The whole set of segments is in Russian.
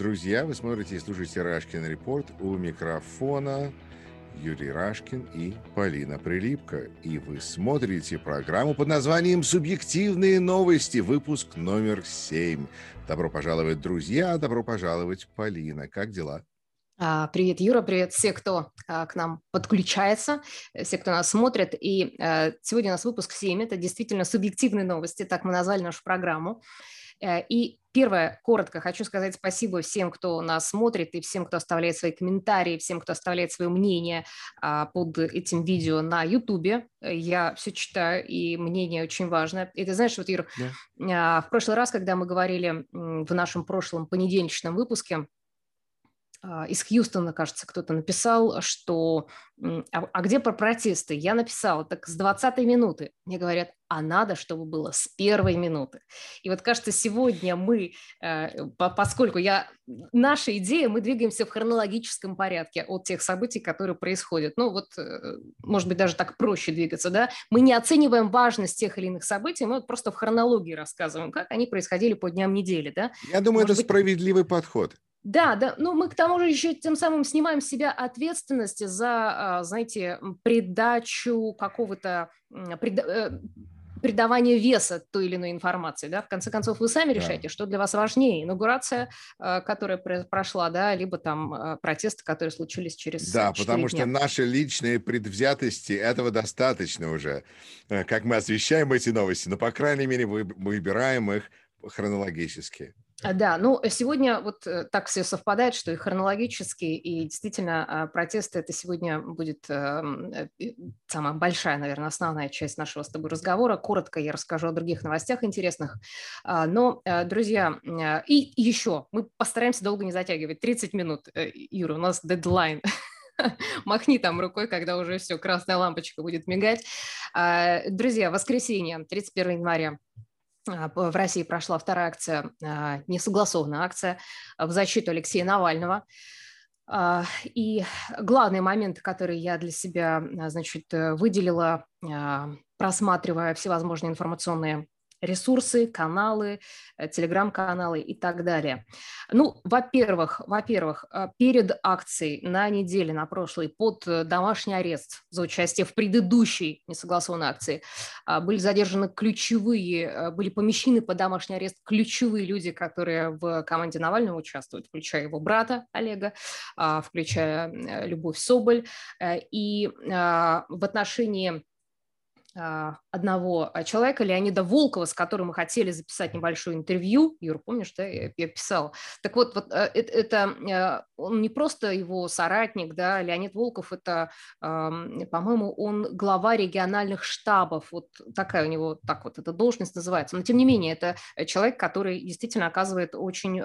Друзья, вы смотрите и слушаете Рашкин Репорт. У микрофона Юрий Рашкин и Полина Прилипка. И вы смотрите программу под названием «Субъективные новости», выпуск номер 7. Добро пожаловать, друзья, добро пожаловать, Полина. Как дела? А, привет, Юра, привет все, кто а, к нам подключается, все, кто нас смотрит. И а, сегодня у нас выпуск 7, это действительно субъективные новости, так мы назвали нашу программу. Э, и первое, коротко, хочу сказать спасибо всем, кто нас смотрит, и всем, кто оставляет свои комментарии, всем, кто оставляет свое мнение а, под этим видео на Ютубе. Я все читаю, и мнение очень важно. И ты знаешь, вот, Ир, yeah. в прошлый раз, когда мы говорили в нашем прошлом понедельничном выпуске, а, из Хьюстона, кажется, кто-то написал, что а, а где про протесты? Я написала, так с 20 минуты. Мне говорят, а надо, чтобы было с первой минуты. И вот, кажется, сегодня мы, э, поскольку я, наша идея, мы двигаемся в хронологическом порядке от тех событий, которые происходят. Ну вот, э, может быть, даже так проще двигаться, да? Мы не оцениваем важность тех или иных событий, мы вот просто в хронологии рассказываем, как они происходили по дням недели, да? Я думаю, может это быть... справедливый подход. Да, да, ну мы к тому же еще тем самым снимаем с себя ответственность за, а, знаете, придачу какого-то э, придавание веса той или иной информации, да, в конце концов вы сами решаете, да. что для вас важнее, инаугурация, а, которая прошла, да, либо там а, протесты, которые случились через Да, потому дня. что наши личные предвзятости, этого достаточно уже, э, как мы освещаем эти новости, но, по крайней мере, мы выбираем их хронологически. А, да, ну сегодня вот э, так все совпадает, что и хронологически, и действительно а, протесты это сегодня будет эм, э, самая большая, наверное, основная часть нашего с тобой разговора. Коротко я расскажу о других новостях интересных. А, но, э, друзья, и еще мы постараемся долго не затягивать. 30 минут, Юра, у нас дедлайн. Махни там рукой, когда уже все, красная лампочка будет мигать. Друзья, воскресенье, 31 января в России прошла вторая акция, а, несогласованная акция в защиту Алексея Навального. А, и главный момент, который я для себя значит, э, выделила, просматривая всевозможные информационные ресурсы, каналы, э, телеграм-каналы и так далее. Ну, во-первых, во-первых, э, перед акцией на неделе, на прошлой, под э, домашний арест за участие в предыдущей несогласованной акции а, были задержаны ключевые, были помещены под домашний арест ключевые люди, которые в команде Навального участвуют, включая его брата Олега, а, включая Любовь Соболь. И а, в отношении одного а, человека, Леонида Волкова, с которым мы хотели записать небольшое интервью. Юр, помнишь, да, я, я писал. Так вот, вот э, это, это он не просто его соратник, да, Леонид Волков, это, по-моему, он глава региональных штабов, вот такая у него, так вот эта должность называется. Но, тем не менее, это человек, который действительно оказывает очень,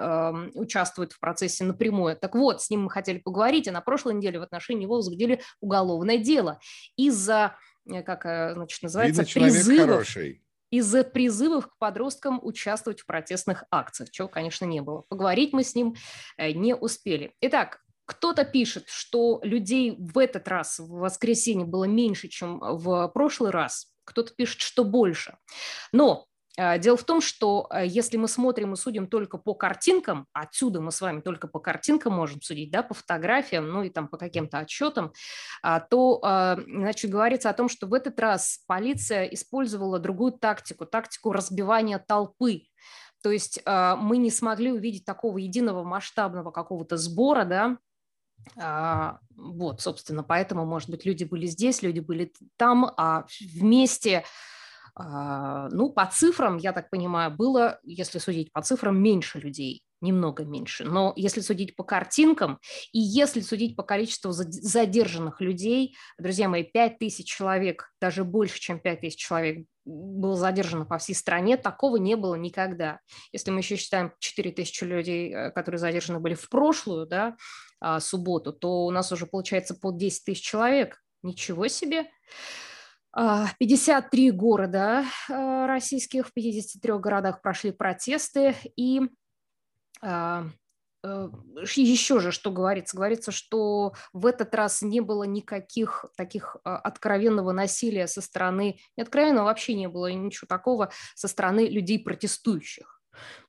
участвует в процессе напрямую. Так вот, с ним мы хотели поговорить, а на прошлой неделе в отношении него возбудили уголовное дело из-за как э, значит, называется, Видно, призывов. Хороший из-за призывов к подросткам участвовать в протестных акциях, чего, конечно, не было. Поговорить мы с ним э, не успели. Итак, кто-то пишет, что людей в этот раз, в воскресенье, было меньше, чем в прошлый раз. Кто-то пишет, что больше. Но дело в том, что а, если мы смотрим и судим только по картинкам, отсюда мы с вами только по картинкам можем судить, да, по фотографиям, ну и там по каким-то отчетам, а, то, значит, говорится о том, что в этот раз полиция использовала другую тактику, тактику разбивания толпы. То есть мы не смогли увидеть такого единого масштабного какого-то сбора, да, вот, собственно, поэтому, может быть, люди были здесь, люди были там, а вместе а, ну, по цифрам, я так понимаю, было, если судить по цифрам, меньше людей, немного меньше. Но если судить по картинкам и если судить по количеству задержанных людей, друзья мои, 5 тысяч человек, даже больше, чем 5 тысяч человек было задержано по всей стране, такого не было никогда. Если мы еще считаем 4 тысячи людей, э, которые задержаны были в прошлую да, а, субботу, то у нас уже получается под 10 тысяч человек. Ничего себе! 53 а, города а, российских, в 53 городах прошли протесты, и а, э, еще же, что говорится? Говорится, что в этот раз не было никаких таких откровенного насилия со стороны, не откровенного вообще не было ничего такого со стороны людей протестующих.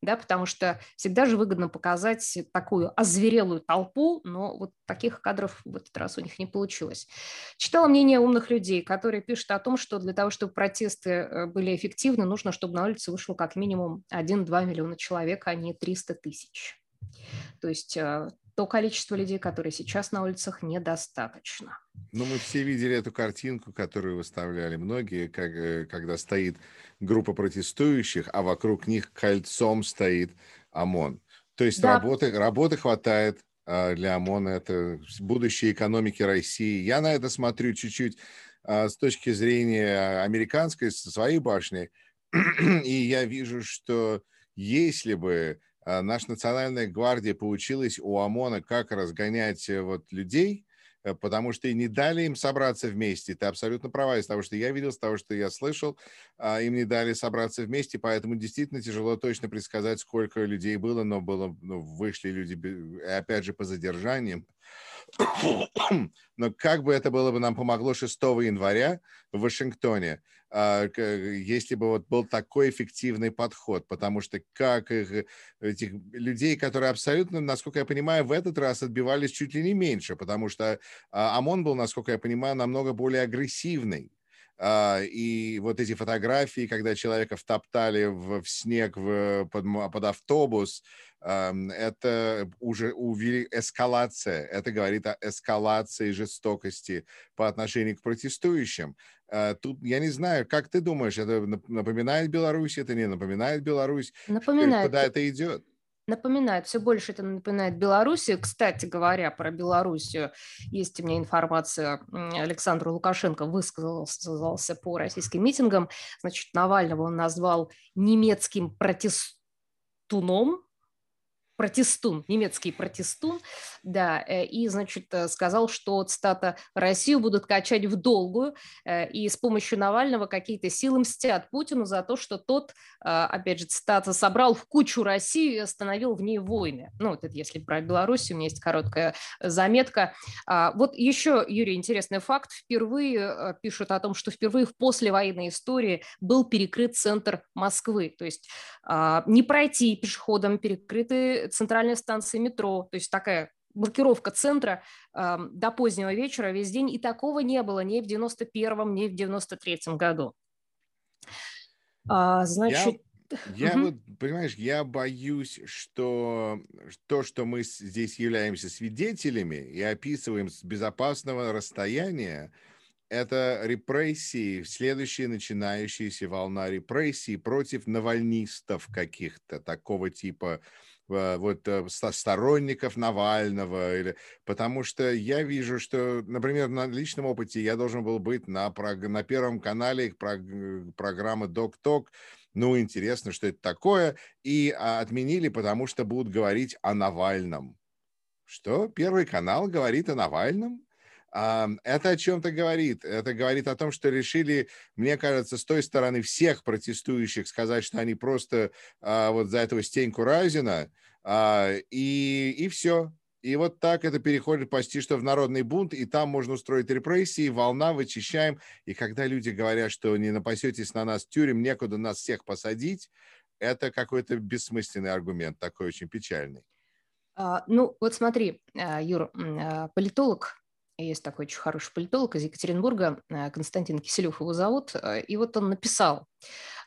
Да, потому что всегда же выгодно показать такую озверелую толпу, но вот таких кадров в этот раз у них не получилось. Читала мнение умных людей, которые пишут о том, что для того, чтобы протесты э, были эффективны, нужно, чтобы на улице вышло как минимум 1-2 миллиона человек, а не 300 тысяч. То есть э, то количество людей, которые сейчас на улицах, недостаточно. Ну, мы все видели эту картинку, которую выставляли многие, как, э, когда стоит группа протестующих, а вокруг них кольцом стоит ОМОН. То есть да. работы, работы хватает а, для ОМОНа, это будущее экономики России. Я на это смотрю чуть-чуть а, с точки зрения американской, со своей башни, и я вижу, что если бы наша национальная гвардия поучилась у ОМОНа, как разгонять э, вот людей, э, потому что и не дали им собраться вместе. Ты абсолютно права из того, что я видел, из того, что я слышал, а, им не дали собраться вместе, поэтому действительно тяжело точно предсказать, сколько людей было, но было, ну, вышли люди, опять же, по задержаниям. Но как бы это было бы нам помогло 6 января в Вашингтоне, а, если бы вот был такой эффективный подход, потому что как их, этих людей, которые абсолютно, насколько я понимаю, в этот раз отбивались чуть ли не меньше, потому что а, ОМОН был, насколько я понимаю, намного более агрессивный. А, и вот эти фотографии, когда человека втоптали в, снег в, под, под автобус, это уже увели эскалация. Это говорит о эскалации жестокости по отношению к протестующим. А, тут я не знаю, как ты думаешь, это напоминает Беларусь, это не напоминает Беларусь? Напоминает. Куда это идет? Напоминает, все больше это напоминает Белоруссию. Кстати говоря, про Белоруссию есть у меня информация. Александр Лукашенко высказался по российским митингам. Значит, Навального он назвал немецким протестуном, протестун, немецкий протестун, да, э, и, значит, э, сказал, что, цитата, «Россию будут качать в долгую, э, и с помощью Навального какие-то силы мстят Путину за то, что тот, опять же, цитата, «собрал в кучу Россию и остановил в ней войны». Ну, вот это если про Беларусь, у меня есть короткая заметка. А, вот еще, Юрий, интересный факт. Впервые пишут о том, что впервые в послевоенной истории был перекрыт центр Москвы. То есть а, не пройти пешеходом, перекрыты центральные станции метро. То есть такая блокировка центра э, до позднего вечера весь день, и такого не было ни в 91-м, ни в 93-м году. А, значит... Я, я вот, понимаешь, я боюсь, что то, что мы здесь являемся свидетелями и описываем с безопасного расстояния, это репрессии, следующая начинающаяся волна репрессий против навальнистов каких-то, такого типа вот э, сторонников Навального, или, потому что я вижу, что, например, на личном опыте я должен был быть на, на Первом канале программы «Док-Ток», ну, интересно, что это такое, и а, отменили, потому что будут говорить о Навальном. Что? Первый канал говорит о Навальном? Это о чем-то говорит. Это говорит о том, что решили, мне кажется, с той стороны всех протестующих сказать, что они просто а, вот за этого Стеньку Разина, а, и, и все. И вот так это переходит почти что в народный бунт, и там можно устроить репрессии, волна, вычищаем. И когда люди говорят, что не напасетесь на нас тюрем, некуда нас всех посадить, это какой-то бессмысленный аргумент, такой очень печальный. А, ну, вот смотри, Юр, политолог есть такой очень хороший политолог из Екатеринбурга, э, Константин Киселев его зовут, э, и вот он написал,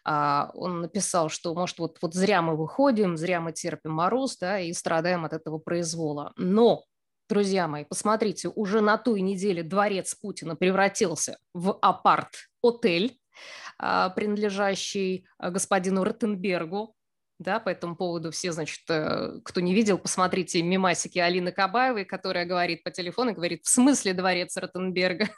а, он написал, что, может, вот, вот зря мы выходим, зря мы терпим мороз, да, и страдаем от этого произвола. Но, друзья мои, посмотрите, уже на той неделе дворец Путина превратился в апарт-отель, а, принадлежащий э, господину Ротенбергу, да, по этому поводу все, значит, э, кто не видел, посмотрите мимасики Алины Кабаевой, которая говорит по телефону, говорит, в смысле дворец Ротенберга?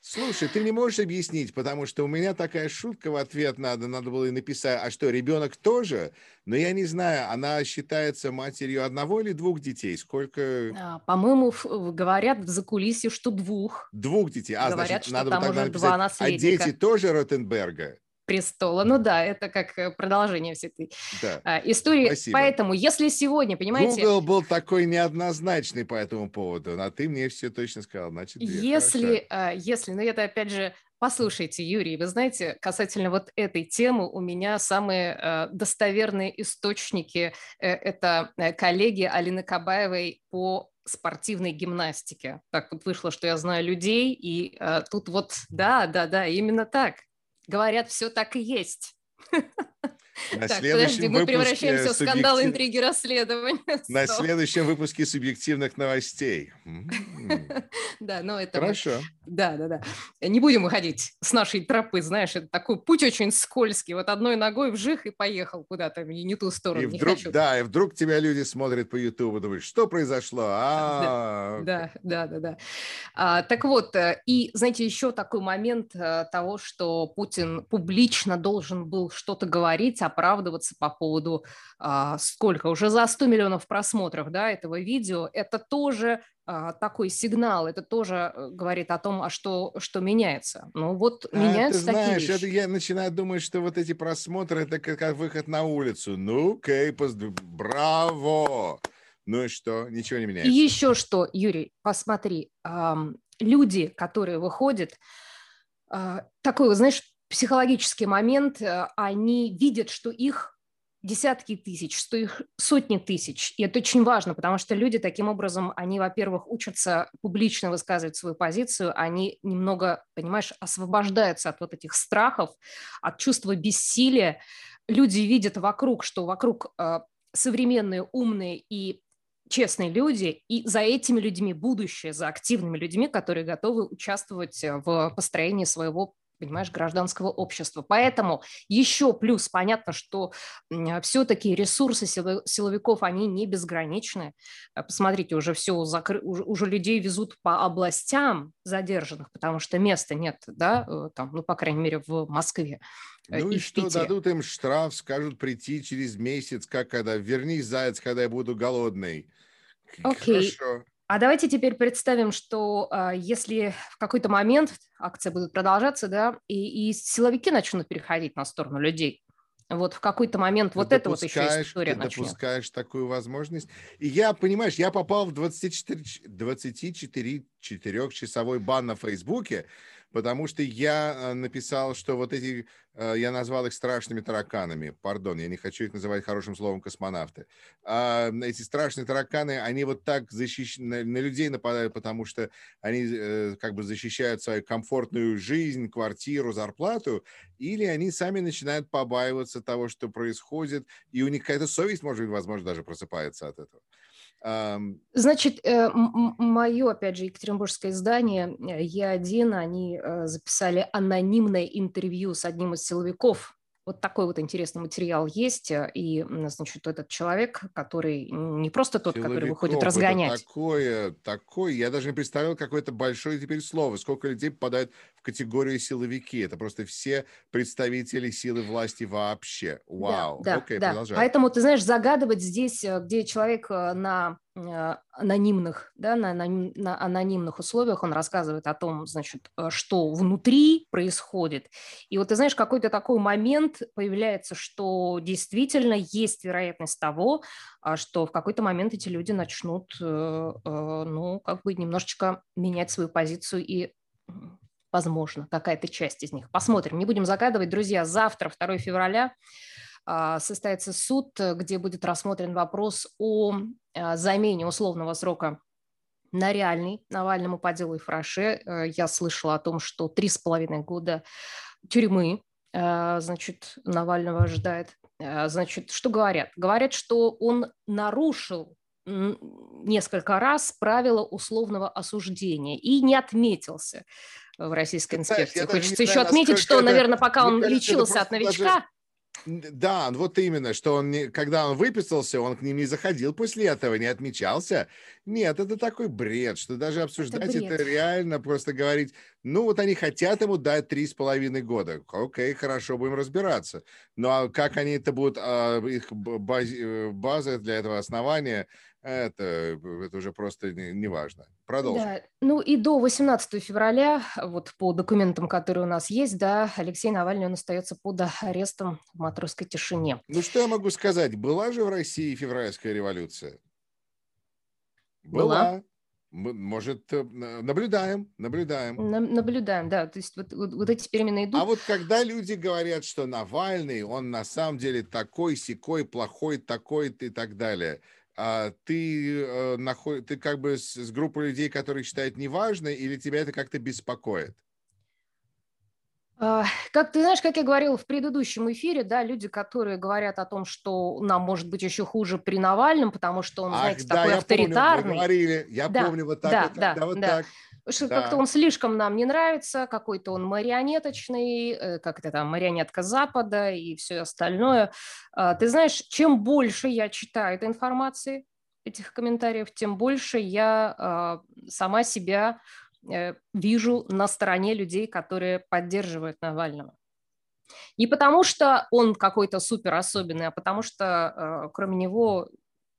Слушай, ты не можешь объяснить, потому что у меня такая шутка в ответ надо, надо было и написать, а что, ребенок тоже? Но я не знаю, она считается матерью одного или двух детей? Сколько? А, по-моему, говорят в закулисье, что двух. Двух детей. А, говорят, значит, что надо там уже два наследника. А дети тоже Ротенберга? Престола. Ну да, это как э, продолжение всей этой да. А, истории. Спасибо. Поэтому, если сегодня, понимаете... Google был такой неоднозначный по этому поводу, а ты мне все точно сказал. Значит, если, а, если, ну это опять же Послушайте, Юрий, вы знаете, касательно вот этой темы у меня самые э, достоверные источники э, это э, коллеги Алины Кабаевой по спортивной гимнастике. Так вот вышло, что я знаю людей, и э, тут вот, да, да, да, именно так. Говорят, все так и есть. На так, подожди, мы превращаемся в скандал, интриги, расследования. На следующем выпуске субъективных новостей. Да, но это... Хорошо. Да, да, да. Не будем выходить с нашей тропы, знаешь, это такой путь очень скользкий. Вот одной ногой вжих и поехал куда-то, не ту сторону. И вдруг, да, и вдруг тебя люди смотрят по Ютубу, думают, что произошло? А, да, да, да, да. А, так вот, э, и, знаете, еще такой момент э, того, что Путин публично должен был что-то говорить, оправдываться по поводу а, сколько, уже за 100 миллионов просмотров да, этого видео, это тоже а, такой сигнал, это тоже э, говорит о том, а что, что меняется. Ну вот а, меняются ты знаешь, такие вещи. Это я начинаю думать, что вот эти просмотры, это как, как выход на улицу. Ну, Кейпас, браво! Ну и что? Ничего не меняется. И еще что, Юрий, посмотри, эм, люди, которые выходят, э, такой, знаешь, психологический момент, э, они видят, что их десятки тысяч, что их сотни тысяч. И это очень важно, потому что люди таким образом, они, во-первых, учатся публично высказывать свою позицию, они немного, понимаешь, освобождаются от вот этих страхов, от чувства бессилия. Люди видят вокруг, что вокруг э, современные, умные и честные люди, и за этими людьми будущее, за активными людьми, которые готовы участвовать в построении своего понимаешь, гражданского общества. Поэтому еще плюс понятно, что все-таки ресурсы силовиков, они не безграничны. Э, посмотрите, уже все закры... уже, уже людей везут по областям задержанных, потому что места нет, да, э, там, ну, по крайней мере, в Москве. Э, ну и, и что, Питере. дадут им штраф, скажут прийти через месяц, как когда, вернись, заяц, когда я буду голодный. Окей. Хорошо. А давайте теперь представим, что э, если в какой-то момент акции будут продолжаться, да, и, и силовики начнут переходить на сторону людей, вот в какой-то момент ты вот это вот еще история ты начнет. допускаешь такую возможность. И я, понимаешь, я попал в 24, 24 часовой бан на Фейсбуке, потому что я э, написал, что вот эти, э, я назвал их страшными тараканами, пардон, я не хочу их называть хорошим словом космонавты. А эти страшные тараканы, они вот так защищ... на, на людей нападают, потому что они э, как бы защищают свою комфортную жизнь, квартиру, зарплату, или они сами начинают побаиваться того, что происходит, и у них какая-то совесть, может быть, возможно, даже просыпается от этого. Значит, э, мое, опять же, екатеринбургское издание э, Е1, они э, записали анонимное интервью с одним из силовиков вот такой вот интересный материал есть, э, и, значит, этот человек, который не просто тот, Силовиков, который выходит разгонять. такое, такое, я даже не представлял какое-то большое теперь слово, сколько людей попадают в категорию силовики. Это просто все представители силы власти вообще. Вау. Да, да, Окей, да. Продолжай. Поэтому, ты знаешь, загадывать здесь, э, где человек э, на анонимных, да, на, на, на анонимных условиях он рассказывает о том, значит, э, что внутри происходит. И вот ты знаешь, какой-то такой момент появляется, что действительно есть вероятность того, а, что в какой-то момент эти люди начнут, э, ну, как бы немножечко менять свою позицию и возможно, какая-то часть из них. Посмотрим, не будем загадывать. Друзья, завтра, 2 февраля, состоится суд, где будет рассмотрен вопрос о а, замене условного срока на реальный Навальному по делу и Фраше. Э, я слышала о том, что три с половиной года тюрьмы, э, значит, Навального ожидает. Э, значит, что говорят? Говорят, что он нарушил несколько раз правила условного осуждения и не отметился в российской инспекции. Хочется еще отметить, что, наверное, пока он лечился от новичка, да, вот именно, что он, не, когда он выписался, он к ним не заходил после этого, не отмечался. Нет, это такой бред, что даже обсуждать это, это реально просто говорить, ну вот они хотят ему дать три с половиной года. Окей, хорошо, будем разбираться. Ну а как они это будут, а, их баз, э, база для этого основания, это, это уже просто неважно. Не Продолжим. Да. Ну и до 18 февраля, вот по документам, которые у нас есть, да, Алексей Навальный, он остается под арестом в матросской тишине. Ну что я могу сказать? Была же в России февральская революция? Была. Была. Может, э, наблюдаем, наблюдаем. наблюдаем, да. То есть вот, вот, вот эти перемены идут. А вот когда люди говорят, что Навальный, он на самом деле такой, секой, плохой, такой и так далее, ты, э, наход... ты как бы с, с группой людей, которые считают неважно, или тебя это как-то беспокоит? А, как ты знаешь, как я говорила в предыдущем эфире, да, люди, которые говорят о том, что нам может быть еще хуже при Навальном, потому что он, Ах, знаете, да, такой я авторитарный. Помню, говорили, я да, помню вот так, да, вот так, да, вот да. так. Что да. как-то он слишком нам не нравится, какой-то он марионеточный, э, как это там, марионетка Запада и все остальное. А, ты знаешь, чем больше я читаю этой информации, этих комментариев, тем больше я а, сама себя Э, вижу на стороне людей, которые поддерживают Навального. Не потому, что он какой-то супер особенный, а потому что э, кроме него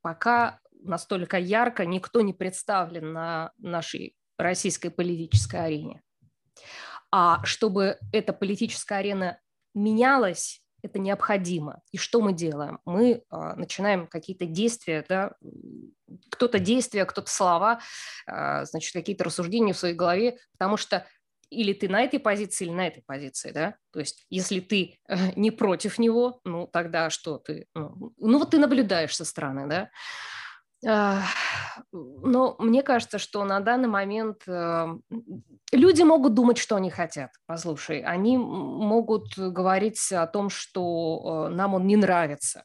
пока настолько ярко никто не представлен на нашей российской политической арене. А чтобы эта политическая арена менялась, это необходимо. И что мы делаем? Мы а, начинаем какие-то действия, да, кто-то действия, кто-то слова, а, значит, какие-то рассуждения в своей голове, потому что или ты на этой позиции, или на этой позиции, да? То есть, если ты э, не против него, ну, тогда что ты? Ну, ну вот ты наблюдаешь со стороны, да? Но мне кажется, что на данный момент эм, люди могут думать, что они хотят. Послушай, они могут говорить о том, что э, нам он не нравится,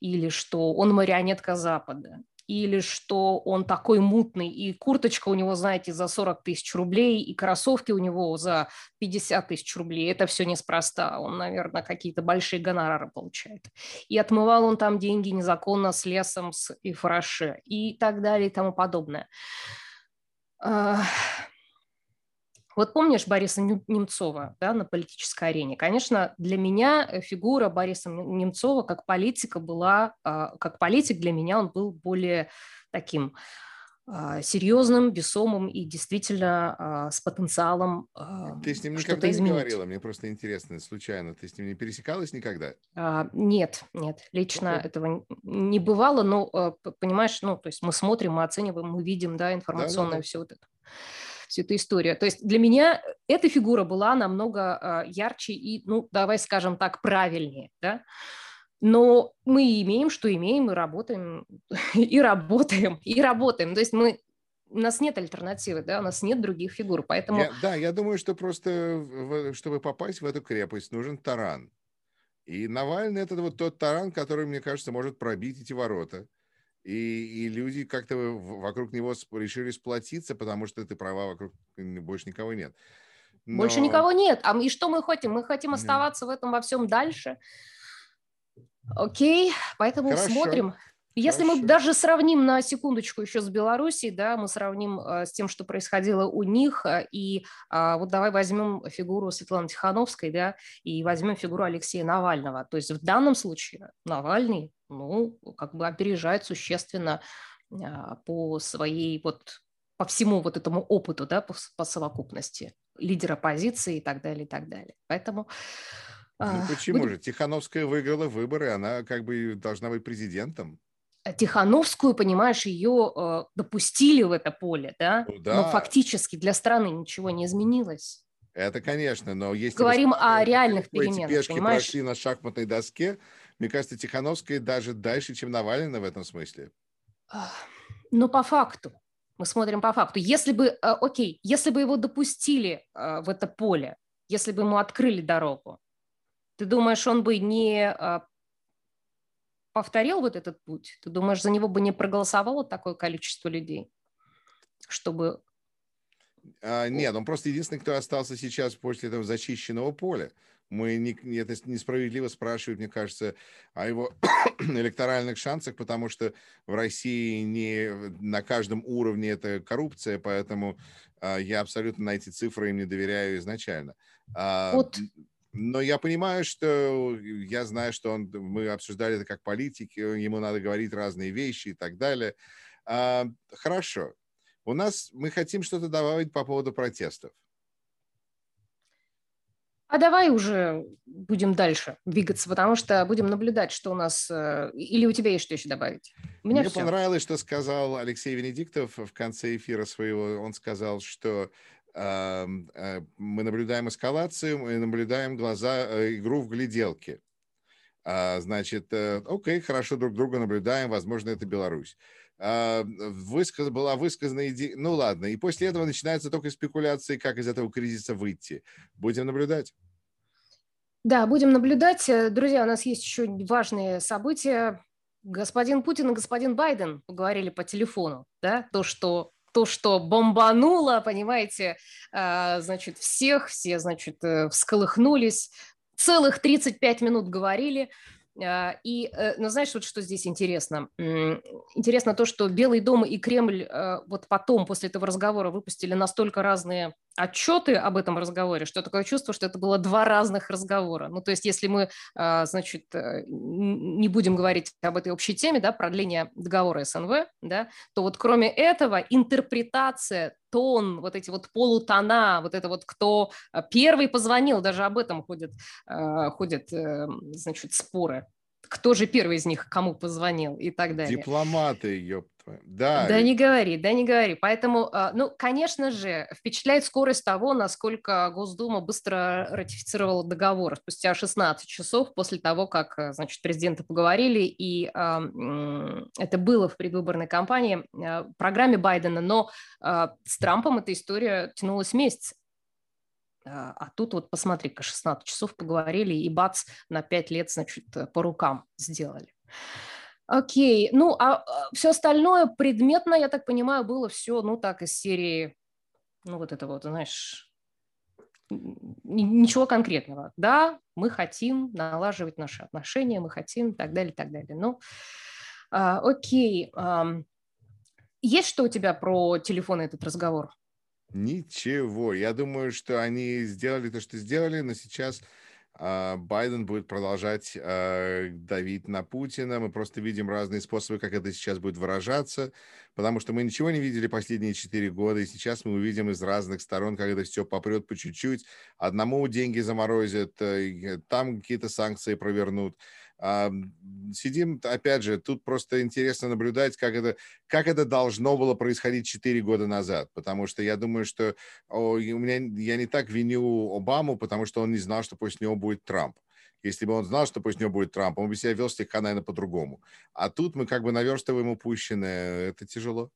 или что он марионетка Запада, или что он такой мутный, и курточка у него, знаете, за 40 тысяч рублей, и кроссовки у него за 50 тысяч рублей. Это все неспроста. Он, наверное, какие-то большие гонорары получает. И отмывал он там деньги незаконно с лесом, с и фараше, и так далее, и тому подобное. Вот помнишь Бориса Немцова да, на политической арене? Конечно, для меня э, фигура Бориса Немцова как политика была, а, как политик для меня он был более таким а, серьезным, весомым и действительно а, с потенциалом Ты с ним никогда не изменить. говорила? Мне просто интересно, случайно. Ты с ним не пересекалась никогда? Нет, нет. Лично okay. этого не бывало, но, понимаешь, ну, то есть мы смотрим, мы оцениваем, мы видим, да, информационное да, да, да. все вот это всю эту историю. То есть для меня эта фигура была намного а, ярче и, ну, давай скажем так, правильнее, да. Но мы имеем, что имеем, и работаем, и работаем, и работаем. То есть мы у нас нет альтернативы, да, у нас нет других фигур, поэтому... Я, да, я думаю, что просто, чтобы попасть в эту крепость, нужен таран. И Навальный – это вот тот таран, который, мне кажется, может пробить эти ворота и, и люди как-то вокруг него решили сплотиться, потому что ты права, вокруг больше никого нет. Но... Больше никого нет. А и что мы хотим? Мы хотим оставаться нет. в этом во всем дальше. Окей, поэтому Хорошо. смотрим. Если Хорошо. мы даже сравним на секундочку еще с Белоруссией, да, мы сравним э, с тем, что происходило у них, э, и э, вот давай возьмем фигуру Светланы Тихановской, да, и возьмем фигуру Алексея Навального. То есть в данном случае Навальный, ну, как бы опережает существенно э, по своей вот по всему вот этому опыту, да, по, по совокупности лидера оппозиции и так далее, и так далее. Поэтому ну а, почему Будем... же? Тихановская выиграла выборы, она как бы должна быть президентом. Тихановскую, понимаешь, ее э, допустили в это поле, да? Ну, да? Но фактически для страны ничего не изменилось. Это, конечно, но если говорим о реальных переменах, пешки понимаешь? прошли на шахматной доске, мне кажется, Тихановская даже дальше, чем Навальный в этом смысле. Но по факту, мы смотрим по факту. Если бы, э, окей, если бы его допустили э, в это поле, если бы ему открыли дорогу, ты думаешь, он бы не э, повторил вот этот путь, ты думаешь, за него бы не проголосовало такое количество людей, чтобы... А, нет, он просто единственный, кто остался сейчас после этого зачищенного поля. Мы не, это несправедливо спрашивают, мне кажется, о его электоральных шансах, потому что в России не на каждом уровне это коррупция, поэтому а, я абсолютно на эти цифры им не доверяю изначально. А, вот Но я понимаю, что я знаю, что он, мы обсуждали это как политики, ему надо говорить разные вещи и так далее. А, хорошо. У нас мы хотим что-то добавить по поводу протестов. А давай уже будем дальше двигаться, потому что будем наблюдать, что у нас... Э, или у тебя есть что еще добавить? У меня Мне все. понравилось, что сказал Алексей Венедиктов в конце эфира своего. Он сказал, что э, э, мы наблюдаем эскалацию, мы наблюдаем глаза, э, игру в гляделке. А, значит, э, окей, хорошо друг друга наблюдаем, возможно, это Беларусь. А, высказ, была высказана идея, ну ладно, и после этого начинаются только спекуляции, как из этого кризиса выйти. Будем наблюдать. Да, будем наблюдать. Э, друзья, у нас есть еще важные события. Господин Путин и господин Байден поговорили по телефону, да, то, что то, что бомбануло, понимаете, а, значит, всех, все, значит, э, всколыхнулись, целых 35 минут говорили, и, э, ну, знаешь, вот что здесь интересно? Интересно то, что Белый дом и Кремль э, вот потом, после этого разговора, выпустили настолько разные отчеты об этом разговоре, что такое чувство, что это было два разных разговора. Ну, то есть, если мы, а, значит, э, не будем говорить об этой общей теме, да, продления договора СНВ, да, то вот кроме этого интерпретация тон, вот эти вот полутона, вот это вот кто первый позвонил, даже об этом ходят, ходят значит, споры кто же первый из них кому позвонил и так далее. Дипломаты, ёпта. Да. Да не говори, да не говори. Поэтому, а, ну, конечно же, впечатляет скорость того, насколько Госдума быстро ратифицировала договор спустя 16 часов после того, как, э, значит, президенты поговорили, и это было в предвыборной кампании, а, программе Байдена, но а, с Трампом эта история тянулась месяц. А, а тут вот посмотри-ка, 16 часов поговорили, и бац, на 5 лет, значит, по рукам сделали. Окей, ну, а, а все остальное предметно, я так понимаю, было все, ну, так, из серии, ну, вот это вот, знаешь, ничего конкретного. Да, мы хотим налаживать наши отношения, мы хотим, так далее, так далее. Ну, а, окей. А, есть что у тебя про телефон этот разговор? Ничего. Я думаю, что они сделали то, что сделали, но сейчас Байден будет продолжать а, давить на Путина. Мы просто видим разные способы, как это сейчас будет выражаться, потому что мы ничего не видели последние четыре года, и сейчас мы увидим из разных сторон, как это все попрет по чуть-чуть. Одному деньги заморозят, э, там какие-то санкции провернут. Сидим, опять же, тут просто интересно наблюдать, как это, как это должно было происходить 4 года назад, потому что я думаю, что о, у меня, я не так виню Обаму, потому что он не знал, что после него будет Трамп. Если бы он знал, что после него будет Трамп, он бы себя вел слегка, наверное, по-другому. А тут мы как бы наверстываем упущенное. Это тяжело.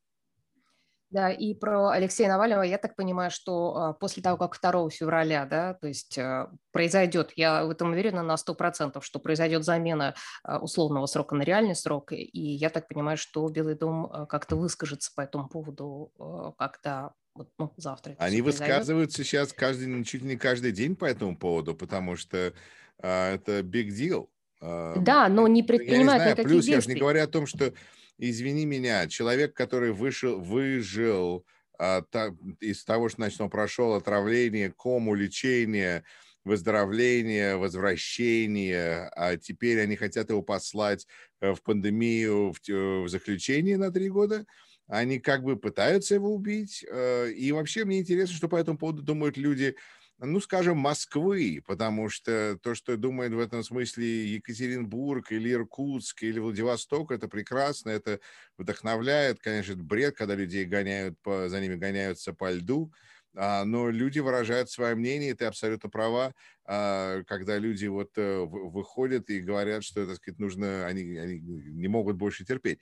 Да, и про Алексея Навального я так понимаю, что а, после того, как 2 февраля, да, то есть а, произойдет, я в этом уверена на 100%, что произойдет замена а, условного срока на реальный срок, и я так понимаю, что Белый дом как-то выскажется по этому поводу, когда вот, ну, завтра. Они высказываются сейчас каждый, чуть ли не каждый день по этому поводу, потому что а, это big deal. Да, но не предпринимают я не знаю, никаких Плюс действий. я же не говорю о том, что извини меня, человек, который вышел, выжил а, та, из того, что значит, он прошел отравление, кому, лечение, выздоровление, возвращение, а теперь они хотят его послать э, в пандемию, в, в заключение на три года, они как бы пытаются его убить. Э, и вообще мне интересно, что по этому поводу думают люди, ну, скажем, Москвы, потому что то, что думает в этом смысле Екатеринбург или Иркутск или Владивосток, это прекрасно, это вдохновляет, конечно, это бред, когда людей гоняют, по, за ними гоняются по льду, а, но люди выражают свое мнение, и ты абсолютно права, а, когда люди вот э, выходят и говорят, что, так сказать, нужно, они, они не могут больше терпеть.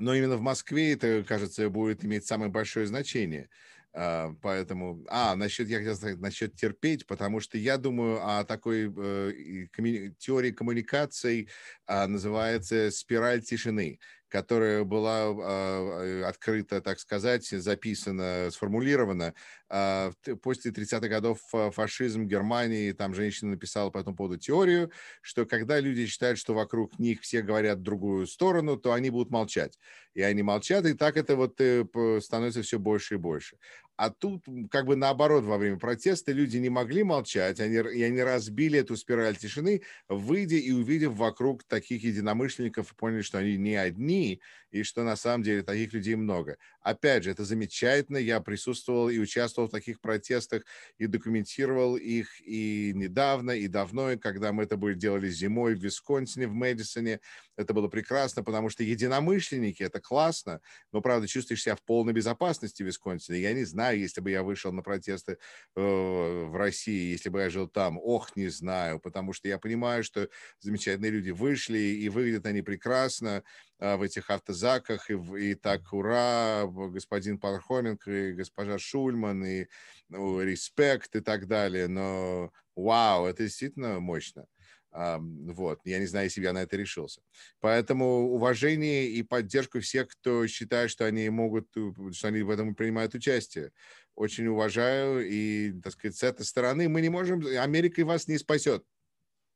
Но именно в Москве это, кажется, будет иметь самое большое значение. А, поэтому, а, насчет, я хотел сказать, насчет терпеть, потому что я думаю о такой э, коммуни- теории коммуникаций, э, называется спираль тишины которая была э, открыта, так сказать, записана, сформулирована э, после 30-х годов фашизм Германии, там женщина написала по этому поводу теорию, что когда люди считают, что вокруг них все говорят другую сторону, то они будут молчать. И они молчат, и так это вот э, становится все больше и больше. А тут как бы наоборот, во время протеста люди не могли молчать, они, и они разбили эту спираль тишины, выйдя и увидев вокруг таких единомышленников, поняли, что они не одни, и что на самом деле таких людей много. Опять же, это замечательно, я присутствовал и участвовал в таких протестах, и документировал их и недавно, и давно, и когда мы это были, делали зимой в Висконсине, в Мэдисоне, это было прекрасно, потому что единомышленники, это классно, но, правда, чувствуешь себя в полной безопасности в Висконсине. Я не знаю, если бы я вышел на протесты э, в России, если бы я жил там, ох, не знаю, потому что я понимаю, что замечательные люди вышли, и выглядят они прекрасно в этих автозаках, и, и так, ура, господин Пархоменко, и госпожа Шульман, и ну, респект и так далее, но вау, это действительно мощно. Вот, я не знаю, если бы я на это решился. Поэтому уважение и поддержку всех, кто считает, что они могут, э, что они в этом принимают участие. Очень уважаю, и, так сказать, с этой стороны мы не можем, Америка вас не спасет.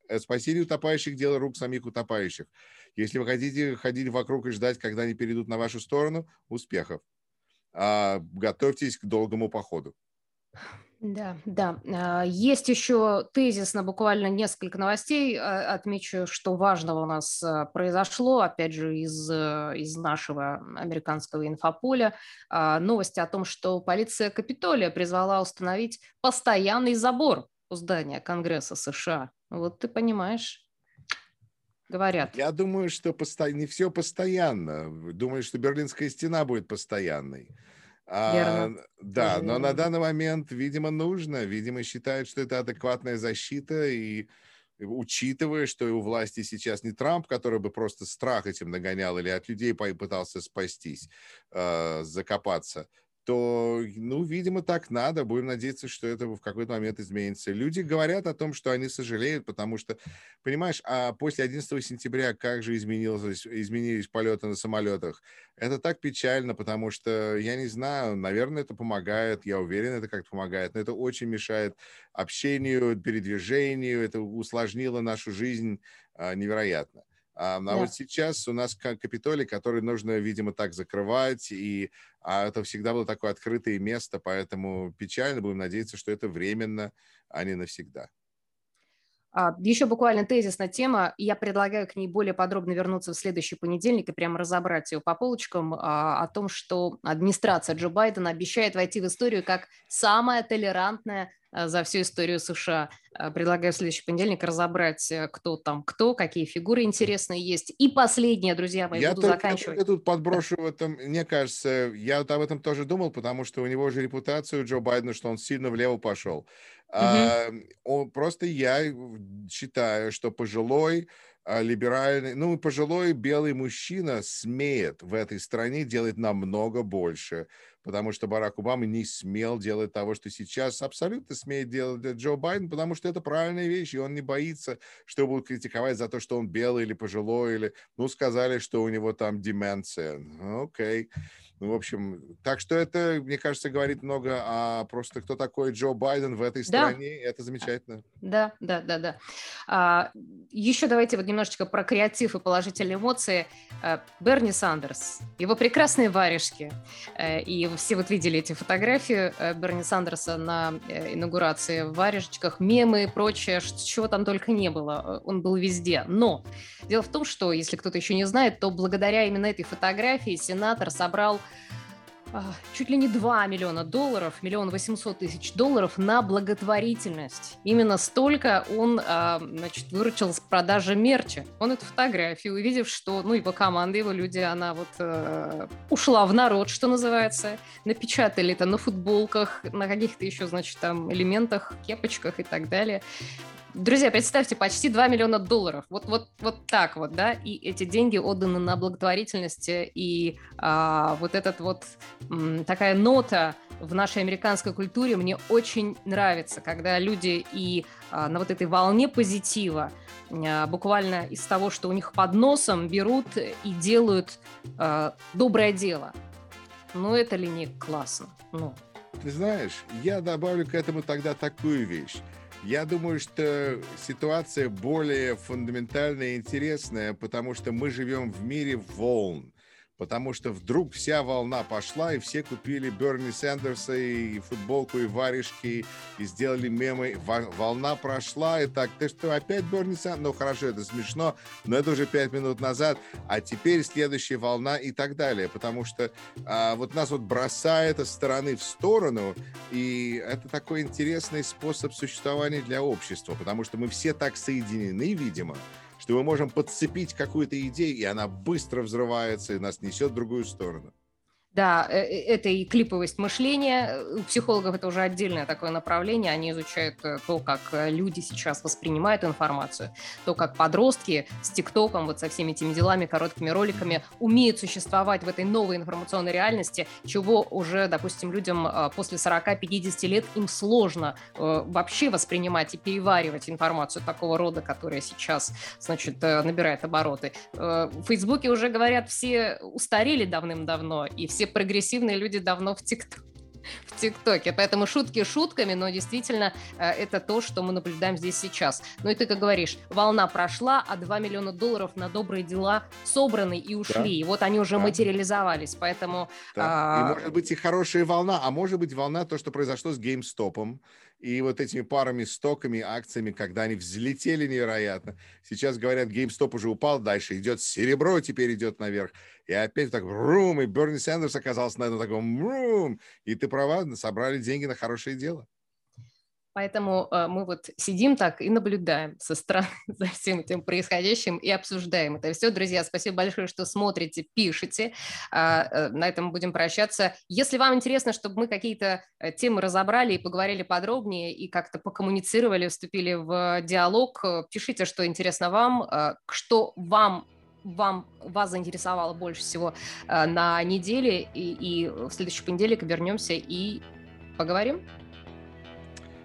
Э, спасение утопающих – дело рук самих утопающих. Если вы хотите ходить вокруг и ждать, когда они перейдут на вашу сторону, успехов. А, готовьтесь к долгому походу. Да, да. А, есть еще тезис на буквально несколько новостей. А, отмечу, что важного у нас а, произошло, опять же, из, э, из нашего американского инфополя. Новости о том, что полиция Капитолия призвала установить постоянный забор у здания Конгресса США. Вот ты понимаешь, говорят. Я думаю, что посто... не все постоянно. Думаю, что Берлинская стена будет постоянной. А, да, но на данный момент, видимо, нужно. Видимо, считают, что это адекватная защита. И учитывая, что у власти сейчас не Трамп, который бы просто страх этим нагонял или от людей пытался спастись, э, закопаться, то, ну, видимо, так надо. Будем надеяться, что это в какой-то момент изменится. Люди говорят о том, что они сожалеют, потому что, понимаешь, а после 11 сентября как же изменилось, изменились полеты на самолетах? Это так печально, потому что, я не знаю, наверное, это помогает, я уверен, это как-то помогает, но это очень мешает общению, передвижению, это усложнило нашу жизнь а, невероятно. А, да. вот сейчас у нас Капитолий, который нужно, видимо, так закрывать, и а это всегда было такое открытое место, поэтому печально, будем надеяться, что это временно, а не навсегда. А, Еще буквально тезисная тема. Я предлагаю к ней более подробно вернуться в следующий понедельник и прямо разобрать ее по полочкам а, о том, что администрация Джо Байдена обещает войти в историю как самая толерантная Э, за всю историю США. Предлагаю в следующий понедельник разобрать, э, кто там кто, какие фигуры интересные есть. И последнее, друзья мои, я буду только, заканчивать. Я тут подброшу в этом, мне кажется, я вот об этом тоже думал, потому что у него же репутация у Джо Байдена, что он сильно влево пошел. Угу. А, просто я считаю, что пожилой а, либеральный, ну, пожилой белый мужчина смеет в этой стране делать намного больше, потому что Барак Обама не смел делать того, что сейчас абсолютно смеет делать Джо Байден, потому что это правильная вещь, и он не боится, что будут критиковать за то, что он белый или пожилой, или, ну, сказали, что у него там деменция. Окей. Okay. Ну, в общем, так что это, мне кажется, говорит много о просто кто такой Джо Байден в этой стране. Да. Это замечательно. Да, да, да, да. А, еще давайте вот немножечко про креатив и положительные эмоции. А, Берни Сандерс, его прекрасные варежки. А, и все вот видели эти фотографии а, Берни Сандерса на а, инаугурации в варежечках, мемы и прочее, чего там только не было. Он был везде. Но дело в том, что, если кто-то еще не знает, то благодаря именно этой фотографии сенатор собрал чуть ли не 2 миллиона долларов, миллион восемьсот тысяч долларов на благотворительность. Именно столько он, а, значит, выручил с продажи мерча. Он эту фотографию, увидев, что, ну, его команда, его люди, она вот э, ушла в народ, что называется, напечатали это на футболках, на каких-то еще, значит, там элементах, кепочках и так далее. Друзья, представьте, почти 2 миллиона долларов. Вот, вот, вот так вот, да, и эти деньги отданы на благотворительность, и а, вот этот вот м, такая нота в нашей американской культуре мне очень нравится, когда люди и а, на вот этой волне позитива а, буквально из того, что у них под носом берут и делают а, доброе дело. Ну, это ли не классно? Ну. Ты знаешь, я добавлю к этому тогда такую вещь. Я думаю, что ситуация более фундаментальная и интересная, потому что мы живем в мире волн. Потому что вдруг вся волна пошла, и все купили Берни Сандерса и футболку, и варежки, и сделали мемы. Волна прошла, и так, ты что, опять Берни Сандерс? Ну, хорошо, это смешно, но это уже пять минут назад, а теперь следующая волна и так далее, потому что а, вот нас вот бросает из стороны в сторону, и это такой интересный способ существования для общества, потому что мы все так соединены, видимо, что мы можем подцепить какую-то идею, и она быстро взрывается и нас несет в другую сторону. Да, э, э, это и клиповость мышления. У психологов это уже отдельное такое направление. Они изучают э, то, как люди сейчас воспринимают информацию, то, как подростки с ТикТоком, вот со всеми этими делами, короткими роликами умеют существовать в этой новой информационной реальности, чего уже, допустим, людям после 40-50 лет им сложно вообще воспринимать и переваривать информацию такого рода, которая сейчас, значит, набирает обороты. В Фейсбуке уже говорят, все устарели давным-давно, и все все прогрессивные люди давно в ТикТоке в ТикТоке. Поэтому шутки шутками, но действительно э, это то, что мы наблюдаем здесь сейчас. Ну и ты как говоришь, волна прошла, а 2 миллиона долларов на добрые дела собраны и ушли. Да. И вот они уже да. материализовались. Поэтому... Да. А... И может быть и хорошая волна, а может быть волна то, что произошло с GameStop и вот этими парами стоками, акциями, когда они взлетели невероятно. Сейчас говорят, GameStop уже упал, дальше идет серебро, теперь идет наверх. И опять так рум, и Берни Сандерс оказался на таком рум. И ты права, собрали деньги на хорошее дело. Поэтому э, мы вот сидим так и наблюдаем со стороны за всем этим происходящим и обсуждаем это все. Друзья, спасибо большое, что смотрите, пишете. А, э, на этом будем прощаться. Если вам интересно, чтобы мы какие-то э, темы разобрали и поговорили подробнее, и как-то покоммуницировали, вступили в диалог, пишите, что интересно вам, что вам вам, вас заинтересовало больше всего на неделе, и, и в следующий понедельник вернемся и поговорим.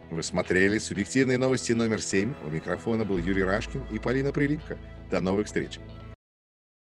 Вы смотрели «Субъективные новости» номер 7. У микрофона был Юрий Рашкин и Полина Прилипка. До новых встреч!